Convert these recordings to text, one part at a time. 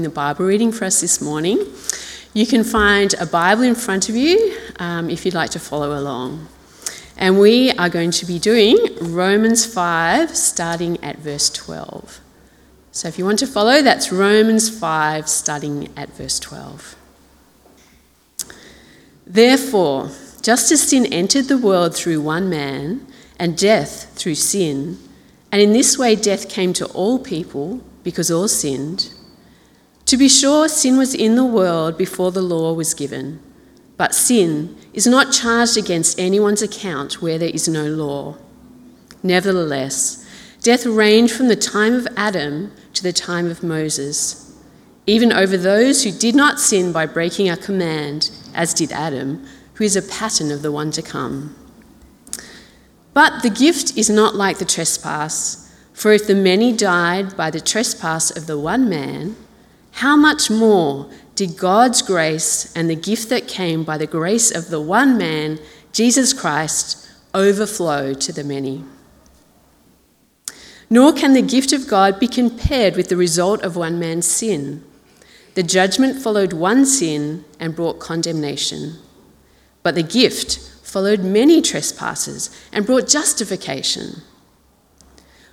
the Bible reading for us this morning. You can find a Bible in front of you um, if you'd like to follow along. And we are going to be doing Romans 5, starting at verse 12. So if you want to follow, that's Romans 5, starting at verse 12. Therefore, just as sin entered the world through one man, and death through sin, and in this way death came to all people because all sinned. To be sure, sin was in the world before the law was given, but sin is not charged against anyone's account where there is no law. Nevertheless, death reigned from the time of Adam to the time of Moses, even over those who did not sin by breaking a command, as did Adam, who is a pattern of the one to come. But the gift is not like the trespass, for if the many died by the trespass of the one man, how much more did God's grace and the gift that came by the grace of the one man, Jesus Christ, overflow to the many? Nor can the gift of God be compared with the result of one man's sin. The judgment followed one sin and brought condemnation, but the gift followed many trespasses and brought justification.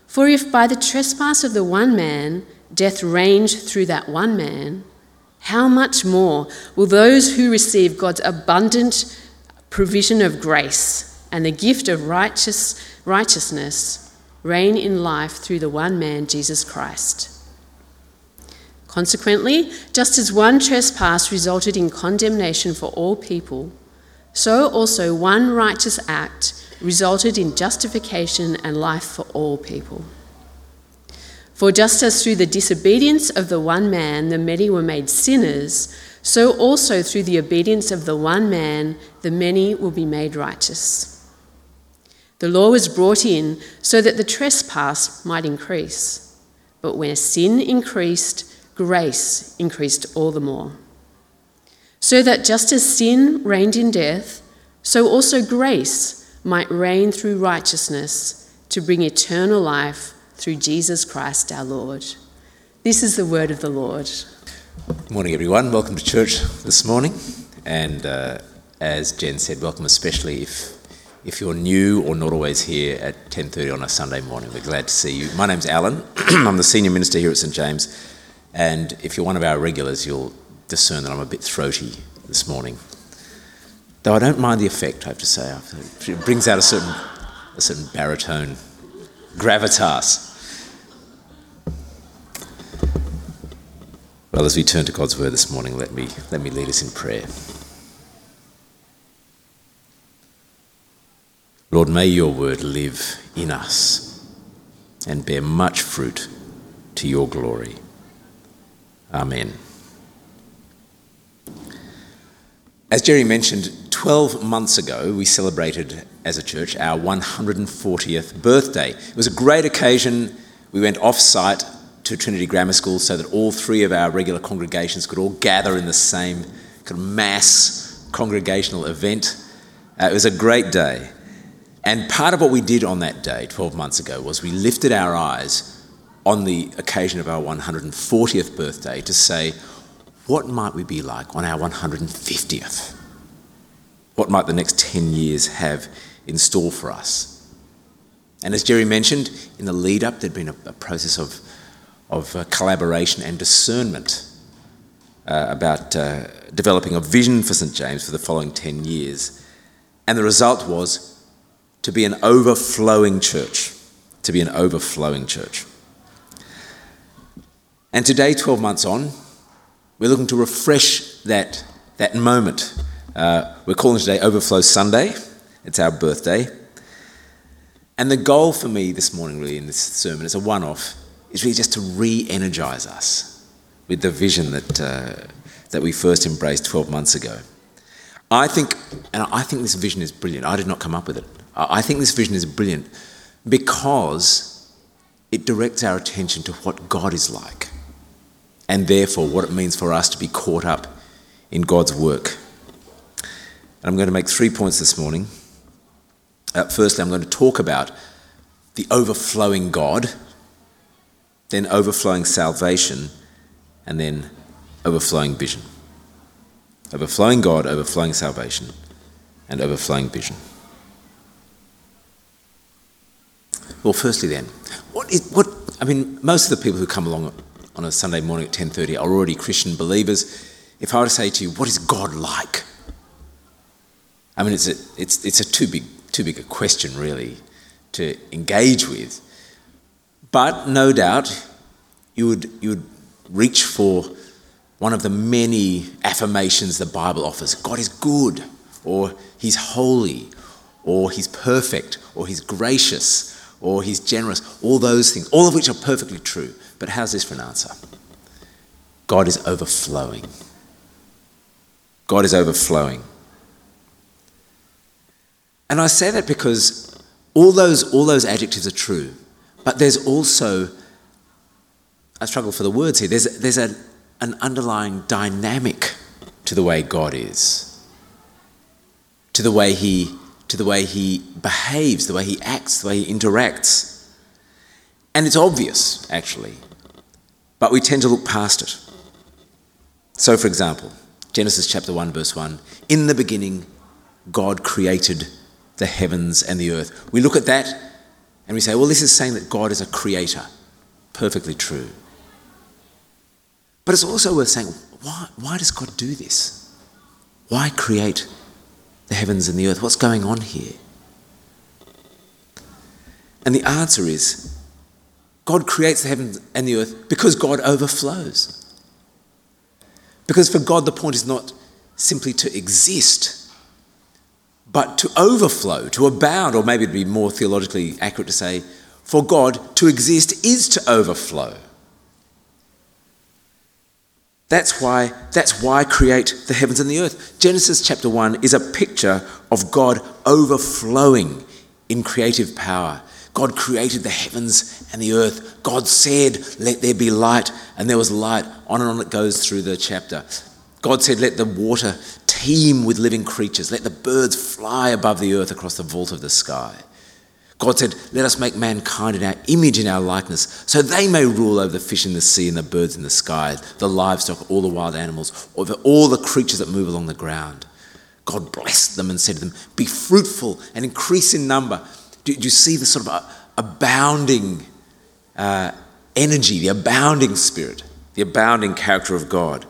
For if by the trespass of the one man death reigned through that one man, how much more will those who receive God's abundant provision of grace and the gift of righteous, righteousness reign in life through the one man, Jesus Christ? Consequently, just as one trespass resulted in condemnation for all people, so also one righteous act resulted in justification and life for all people. For just as through the disobedience of the one man the many were made sinners, so also through the obedience of the one man the many will be made righteous. The law was brought in so that the trespass might increase. But where sin increased, grace increased all the more. So that just as sin reigned in death, so also grace might reign through righteousness to bring eternal life through Jesus Christ our Lord. This is the word of the Lord. Good morning, everyone. Welcome to church this morning. And uh, as Jen said, welcome especially if, if you're new or not always here at 10.30 on a Sunday morning. We're glad to see you. My name's Alan. I'm the senior minister here at St James. And if you're one of our regulars, you'll discern that I'm a bit throaty this morning. Though I don't mind the effect, I have to say. It brings out a certain, a certain baritone gravitas. Well, as we turn to God's word this morning, let me, let me lead us in prayer. Lord, may your word live in us and bear much fruit to your glory. Amen. As Jerry mentioned, 12 months ago we celebrated as a church our 140th birthday. It was a great occasion. We went off site to Trinity Grammar School so that all three of our regular congregations could all gather in the same kind of mass congregational event. Uh, it was a great day. And part of what we did on that day, 12 months ago, was we lifted our eyes on the occasion of our 140th birthday to say, what might we be like on our 150th? What might the next 10 years have in store for us? And as Jerry mentioned, in the lead up, there'd been a, a process of, of uh, collaboration and discernment uh, about uh, developing a vision for St. James for the following 10 years. And the result was to be an overflowing church. To be an overflowing church. And today, 12 months on, we're looking to refresh that, that moment. Uh, we're calling today Overflow Sunday. It's our birthday. And the goal for me this morning, really, in this sermon, it's a one off, is really just to re energize us with the vision that, uh, that we first embraced 12 months ago. I think, and I think this vision is brilliant. I did not come up with it. I think this vision is brilliant because it directs our attention to what God is like and therefore what it means for us to be caught up in God's work. And I'm going to make three points this morning. Uh, firstly, I'm going to talk about the overflowing God, then overflowing salvation, and then overflowing vision. Overflowing God, overflowing salvation, and overflowing vision. Well, firstly, then, what is what? I mean, most of the people who come along on a Sunday morning at ten thirty are already Christian believers. If I were to say to you, "What is God like?" I mean, it's a it's it's a too big too big a question, really, to engage with. But no doubt, you would you would reach for one of the many affirmations the Bible offers. God is good, or He's holy, or He's perfect, or He's gracious, or He's generous. All those things, all of which are perfectly true. But how's this for an answer? God is overflowing. God is overflowing. And I say that because all those, all those adjectives are true, but there's also, I struggle for the words here, there's, there's a, an underlying dynamic to the way God is, to the way He, to the way He behaves, the way He acts, the way He interacts. And it's obvious, actually, but we tend to look past it. So, for example, Genesis chapter 1, verse 1 In the beginning, God created the heavens and the earth. We look at that and we say, well, this is saying that God is a creator. Perfectly true. But it's also worth saying, why, why does God do this? Why create the heavens and the earth? What's going on here? And the answer is God creates the heavens and the earth because God overflows. Because for God, the point is not simply to exist, but to overflow, to abound, or maybe it'd be more theologically accurate to say, for God to exist is to overflow. That's why, that's why create the heavens and the earth. Genesis chapter 1 is a picture of God overflowing in creative power. God created the heavens and the earth. God said, Let there be light, and there was light. On and on it goes through the chapter. God said, Let the water teem with living creatures. Let the birds fly above the earth across the vault of the sky. God said, Let us make mankind in our image, in our likeness, so they may rule over the fish in the sea and the birds in the sky, the livestock, all the wild animals, over all the creatures that move along the ground. God blessed them and said to them, Be fruitful and increase in number. Do, do you see the sort of uh, abounding uh, energy, the abounding spirit, the abounding character of God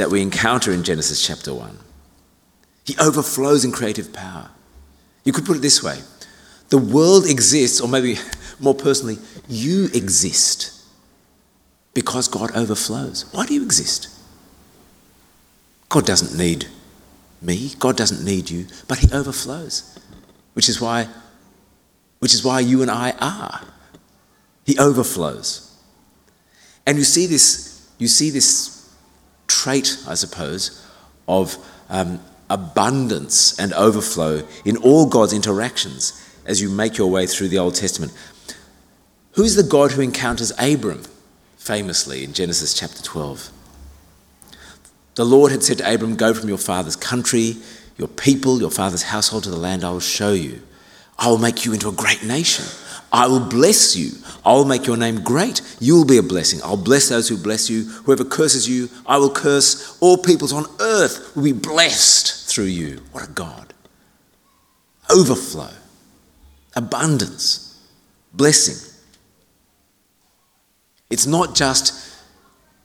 that we encounter in Genesis chapter 1? He overflows in creative power. You could put it this way the world exists, or maybe more personally, you exist because God overflows. Why do you exist? God doesn't need me, God doesn't need you, but He overflows, which is why, which is why you and I are. He overflows. And you see this, you see this trait, I suppose, of um, abundance and overflow in all God's interactions as you make your way through the Old Testament. Who's the God who encounters Abram famously in Genesis chapter 12? The Lord had said to Abram, Go from your father's country, your people, your father's household to the land I will show you. I will make you into a great nation. I will bless you. I will make your name great. You will be a blessing. I'll bless those who bless you. Whoever curses you, I will curse. All peoples on earth will be blessed through you. What a God. Overflow abundance, blessing. It's not just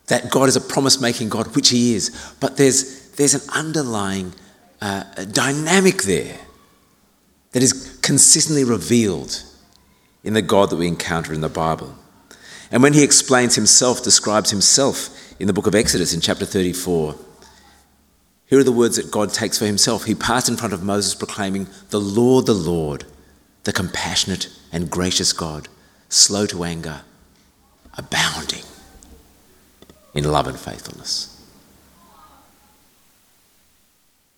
that God is a promise making God, which He is, but there's, there's an underlying uh, dynamic there that is consistently revealed in the God that we encounter in the Bible. And when He explains Himself, describes Himself in the book of Exodus in chapter 34, here are the words that God takes for Himself. He passed in front of Moses proclaiming, The Lord, the Lord the compassionate and gracious God, slow to anger, abounding in love and faithfulness.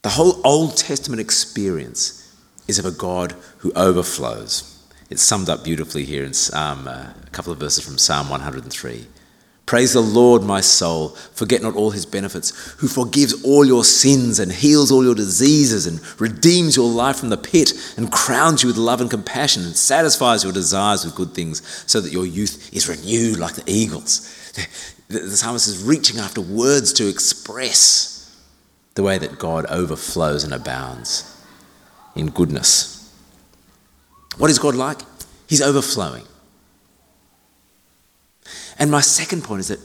The whole Old Testament experience is of a God who overflows. It's summed up beautifully here in Psalm, uh, a couple of verses from Psalm 103. Praise the Lord, my soul. Forget not all his benefits, who forgives all your sins and heals all your diseases and redeems your life from the pit and crowns you with love and compassion and satisfies your desires with good things so that your youth is renewed like the eagles. The, the psalmist is reaching after words to express the way that God overflows and abounds in goodness. What is God like? He's overflowing. And my second point is that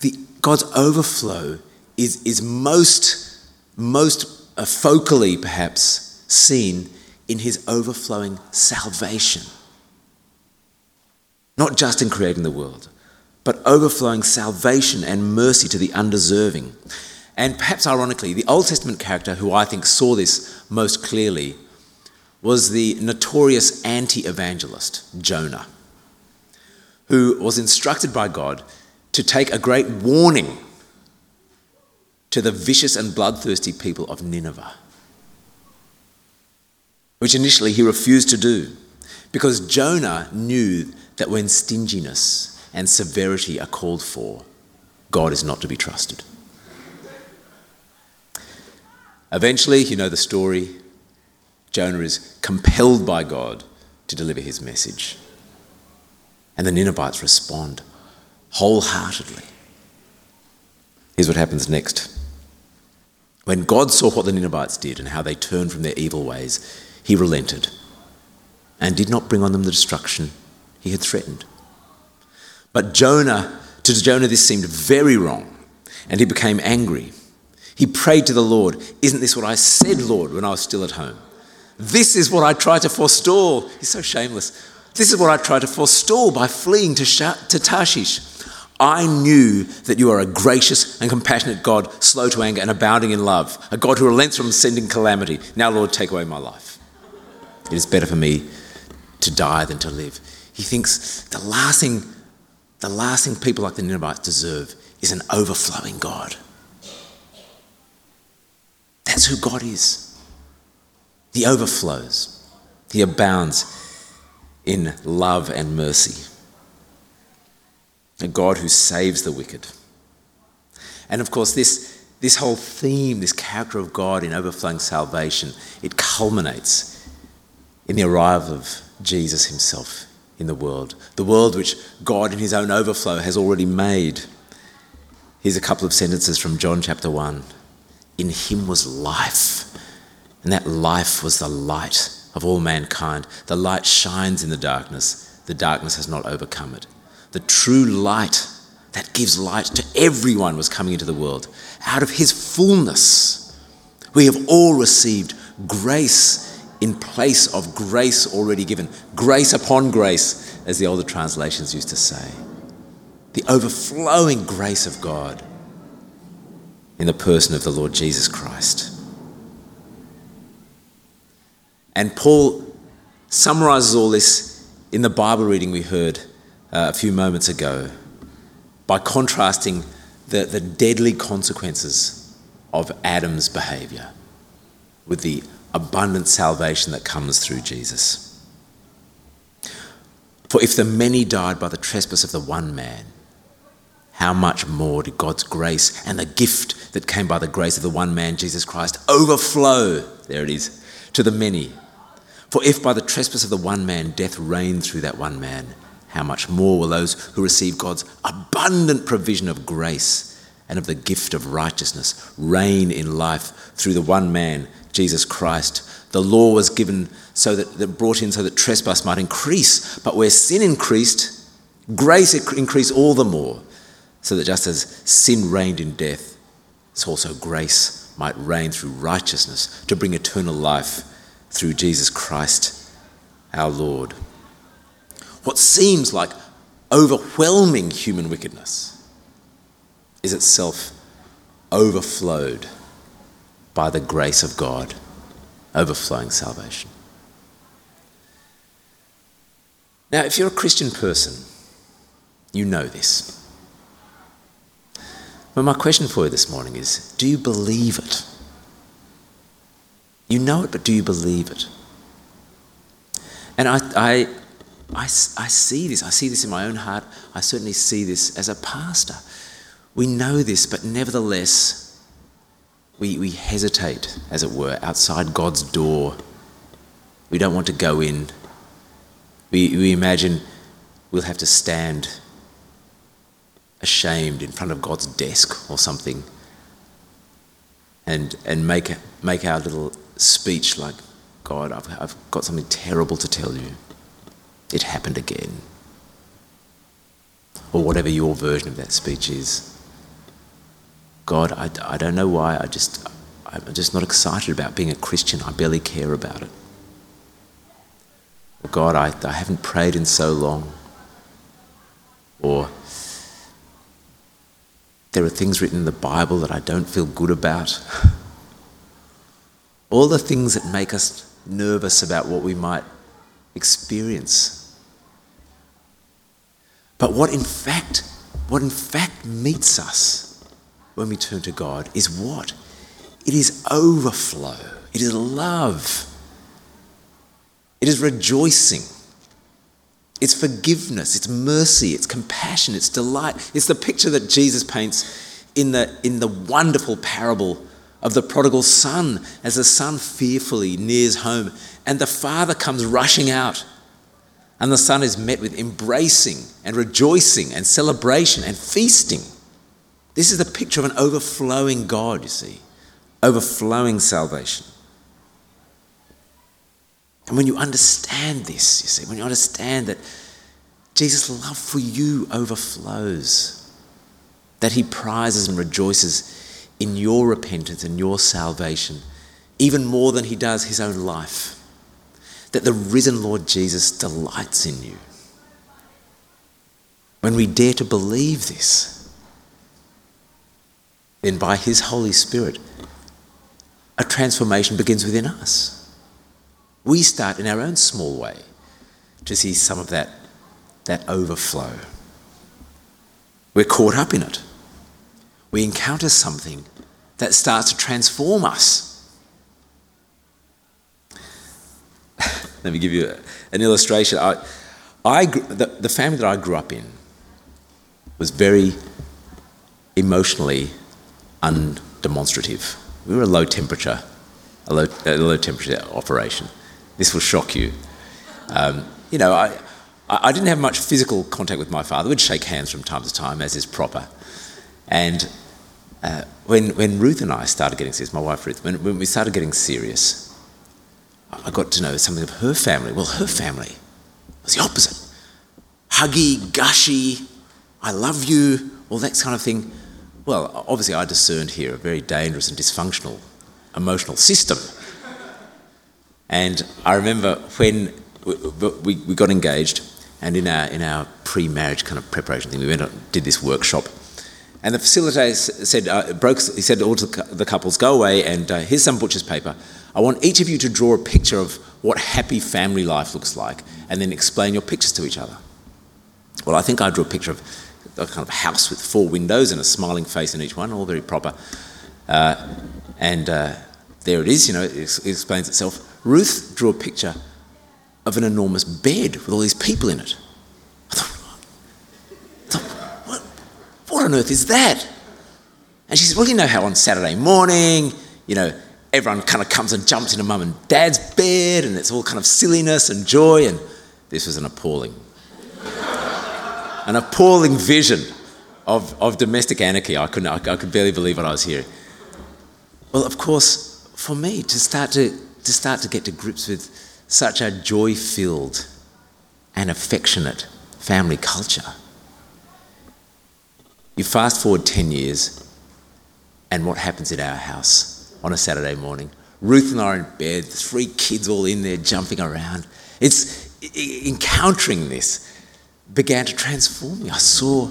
the, God's overflow is, is most, most uh, focally, perhaps, seen in his overflowing salvation. Not just in creating the world, but overflowing salvation and mercy to the undeserving. And perhaps ironically, the Old Testament character who I think saw this most clearly was the notorious anti evangelist, Jonah, who was instructed by God to take a great warning to the vicious and bloodthirsty people of Nineveh, which initially he refused to do because Jonah knew that when stinginess and severity are called for, God is not to be trusted. Eventually, you know the story, Jonah is compelled by God to deliver his message. And the Ninevites respond wholeheartedly. Here's what happens next. When God saw what the Ninevites did and how they turned from their evil ways, he relented and did not bring on them the destruction he had threatened. But Jonah, to Jonah, this seemed very wrong, and he became angry. He prayed to the Lord, Isn't this what I said, Lord, when I was still at home? This is what I try to forestall. He's so shameless. This is what I try to forestall by fleeing to, to Tarshish. I knew that you are a gracious and compassionate God, slow to anger and abounding in love, a God who relents from sending calamity. Now, Lord, take away my life. It is better for me to die than to live. He thinks the last thing, the last thing people like the Ninevites deserve is an overflowing God. That's who God is. He overflows, He abounds in love and mercy. A God who saves the wicked. And of course, this, this whole theme, this character of God in overflowing salvation, it culminates in the arrival of Jesus himself in the world. The world which God, in his own overflow, has already made. Here's a couple of sentences from John chapter 1. In him was life and that life was the light of all mankind. The light shines in the darkness, the darkness has not overcome it. The true light that gives light to everyone was coming into the world. Out of his fullness, we have all received grace in place of grace already given. Grace upon grace, as the older translations used to say. The overflowing grace of God in the person of the Lord Jesus Christ. And Paul summarizes all this in the Bible reading we heard uh, a few moments ago by contrasting the, the deadly consequences of Adam's behavior with the abundant salvation that comes through Jesus. For if the many died by the trespass of the one man, how much more did God's grace and the gift that came by the grace of the one man, Jesus Christ, overflow? There it is, to the many for if by the trespass of the one man death reigned through that one man, how much more will those who receive God's abundant provision of grace and of the gift of righteousness reign in life through the one man, Jesus Christ? The law was given so that, that brought in so that trespass might increase, but where sin increased, grace increased all the more, so that just as sin reigned in death, so also grace might reign through righteousness to bring eternal life through Jesus Christ our Lord. What seems like overwhelming human wickedness is itself overflowed by the grace of God, overflowing salvation. Now, if you're a Christian person, you know this. But my question for you this morning is do you believe it? You know it, but do you believe it? And I, I, I, I see this. I see this in my own heart. I certainly see this as a pastor. We know this, but nevertheless, we, we hesitate, as it were, outside God's door. We don't want to go in. We, we imagine we'll have to stand ashamed in front of God's desk or something and, and make, make our little speech like, God, I've, I've got something terrible to tell you. It happened again. Or whatever your version of that speech is. God, I, I don't know why, I just, I'm just not excited about being a Christian. I barely care about it. God, I, I haven't prayed in so long. Or there are things written in the Bible that I don't feel good about. All the things that make us nervous about what we might experience. But what in fact, what in fact meets us when we turn to God is what? It is overflow. It is love. It is rejoicing. It's forgiveness, it's mercy, it's compassion, it's delight. It's the picture that Jesus paints in the, in the wonderful parable of the prodigal son as the son fearfully nears home and the father comes rushing out. And the son is met with embracing and rejoicing and celebration and feasting. This is the picture of an overflowing God, you see, overflowing salvation. And when you understand this, you see, when you understand that Jesus' love for you overflows, that he prizes and rejoices in your repentance and your salvation, even more than he does his own life, that the risen Lord Jesus delights in you. When we dare to believe this, then by his Holy Spirit, a transformation begins within us we start in our own small way to see some of that, that overflow. We're caught up in it. We encounter something that starts to transform us. Let me give you an illustration. I, I, the, the family that I grew up in was very emotionally undemonstrative. We were a low temperature, a low, a low temperature operation. This will shock you. Um, you know, I, I didn't have much physical contact with my father. We'd shake hands from time to time, as is proper. And uh, when, when Ruth and I started getting serious, my wife Ruth, when, when we started getting serious, I got to know something of her family. Well, her family was the opposite huggy, gushy, I love you, all that kind of thing. Well, obviously, I discerned here a very dangerous and dysfunctional emotional system. And I remember when we, got engaged, and in our, in our pre marriage kind of preparation thing, we went and did this workshop. And the facilitator said, uh, broke, he said to all the couples, go away and uh, here's some butcher's paper. I want each of you to draw a picture of what happy family life looks like and then explain your pictures to each other. Well, I think I drew a picture of a kind of house with four windows and a smiling face in each one, all very proper. Uh, and uh, there it is, you know, it explains itself. Ruth drew a picture of an enormous bed with all these people in it. I thought, I thought what, what on earth is that? And she said, Well, you know how on Saturday morning, you know, everyone kind of comes and jumps into mum and dad's bed, and it's all kind of silliness and joy. And this was an appalling, an appalling vision of, of domestic anarchy. I, couldn't, I, I could barely believe what I was hearing. Well, of course, for me to start to to start to get to grips with such a joy filled and affectionate family culture. You fast forward 10 years, and what happens in our house on a Saturday morning? Ruth and I are in bed, three kids all in there jumping around. It's encountering this began to transform me. I saw,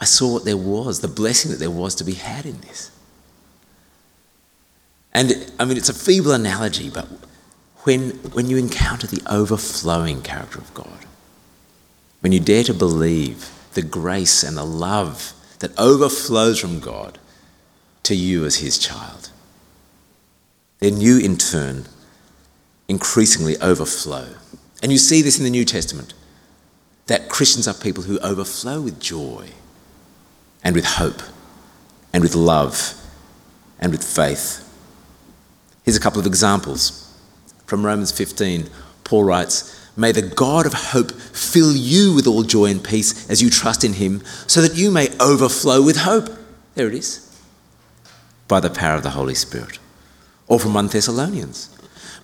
I saw what there was, the blessing that there was to be had in this. And I mean, it's a feeble analogy, but when, when you encounter the overflowing character of God, when you dare to believe the grace and the love that overflows from God to you as His child, then you in turn increasingly overflow. And you see this in the New Testament that Christians are people who overflow with joy and with hope and with love and with faith Here's a couple of examples. From Romans 15, Paul writes, May the God of hope fill you with all joy and peace as you trust in him, so that you may overflow with hope. There it is. By the power of the Holy Spirit. Or from 1 Thessalonians.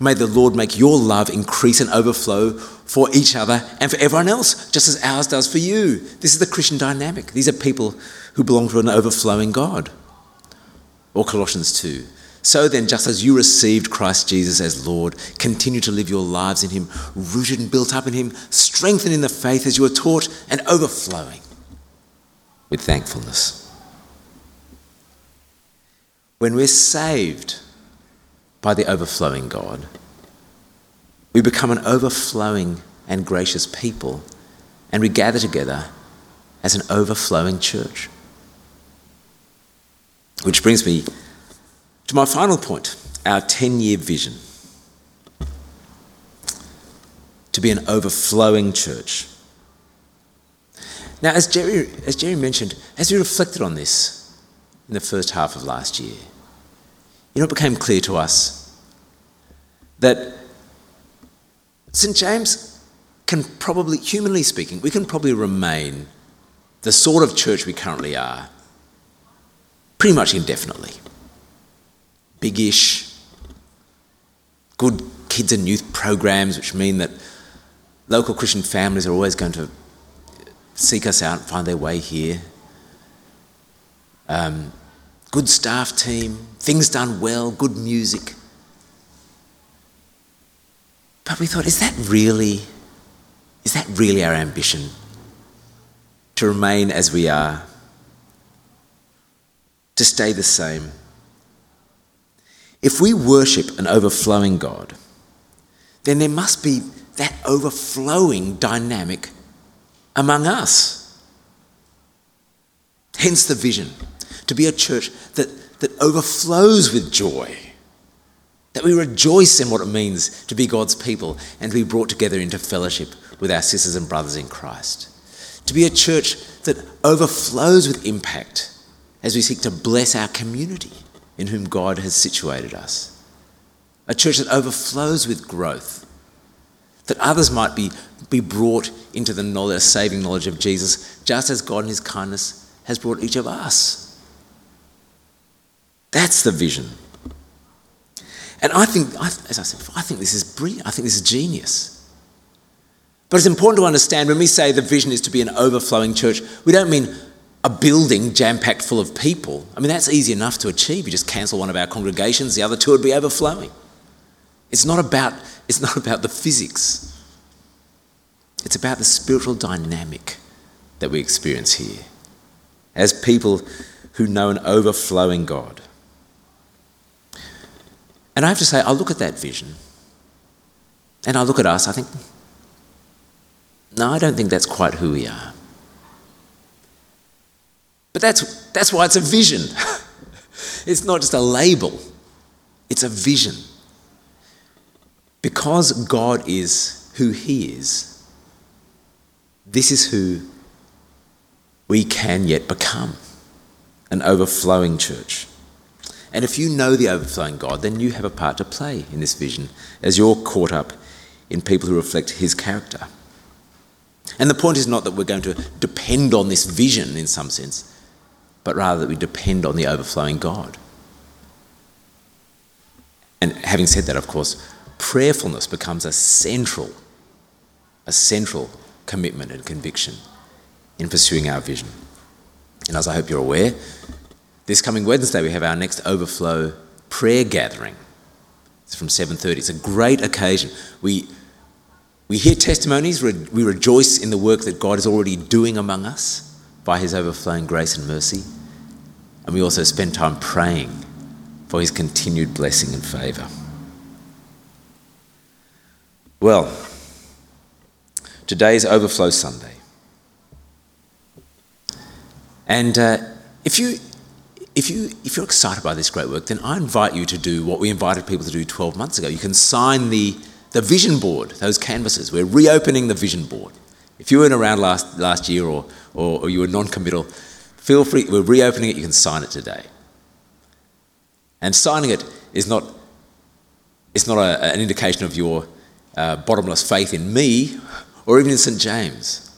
May the Lord make your love increase and overflow for each other and for everyone else, just as ours does for you. This is the Christian dynamic. These are people who belong to an overflowing God. Or Colossians 2. So then, just as you received Christ Jesus as Lord, continue to live your lives in Him, rooted and built up in Him, strengthened in the faith as you were taught, and overflowing with thankfulness. When we're saved by the overflowing God, we become an overflowing and gracious people, and we gather together as an overflowing church. Which brings me to my final point our 10 year vision to be an overflowing church. Now, as Jerry, as Jerry mentioned, as we reflected on this in the first half of last year, you know, it became clear to us that St. James can probably, humanly speaking, we can probably remain the sort of church we currently are pretty much indefinitely biggish, good kids and youth programs, which mean that local Christian families are always going to seek us out and find their way here. Um, good staff team, things done well, good music. But we thought, is that really, is that really our ambition? To remain as we are? To stay the same? If we worship an overflowing God, then there must be that overflowing dynamic among us. Hence the vision to be a church that, that overflows with joy, that we rejoice in what it means to be God's people and to be brought together into fellowship with our sisters and brothers in Christ. To be a church that overflows with impact as we seek to bless our community in whom God has situated us. A church that overflows with growth, that others might be, be brought into the knowledge, saving knowledge of Jesus, just as God in His kindness has brought each of us. That's the vision. And I think, as I said I think this is brilliant. I think this is genius. But it's important to understand when we say the vision is to be an overflowing church, we don't mean a building jam packed full of people. I mean, that's easy enough to achieve. You just cancel one of our congregations, the other two would be overflowing. It's not about, it's not about the physics, it's about the spiritual dynamic that we experience here as people who know an overflowing God. And I have to say, I look at that vision and I look at us, I think, no, I don't think that's quite who we are. But that's, that's why it's a vision. it's not just a label, it's a vision. Because God is who He is, this is who we can yet become an overflowing church. And if you know the overflowing God, then you have a part to play in this vision as you're caught up in people who reflect His character. And the point is not that we're going to depend on this vision in some sense, but rather that we depend on the overflowing God. And having said that, of course, prayerfulness becomes a central, a central commitment and conviction in pursuing our vision. And as I hope you're aware, this coming Wednesday we have our next overflow prayer gathering. It's from 7:30. It's a great occasion. We we hear testimonies, we rejoice in the work that God is already doing among us by his overflowing grace and mercy. And we also spend time praying for his continued blessing and favour. Well, today is Overflow Sunday. And uh, if, you, if, you, if you're excited by this great work, then I invite you to do what we invited people to do 12 months ago. You can sign the, the vision board, those canvases. We're reopening the vision board. If you weren't around last, last year or, or, or you were non committal, Feel free, we're reopening it, you can sign it today. And signing it is not, it's not a, an indication of your uh, bottomless faith in me or even in St. James,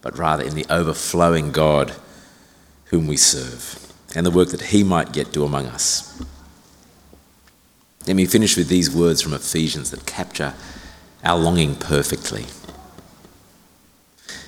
but rather in the overflowing God whom we serve and the work that he might yet do among us. Let me finish with these words from Ephesians that capture our longing perfectly.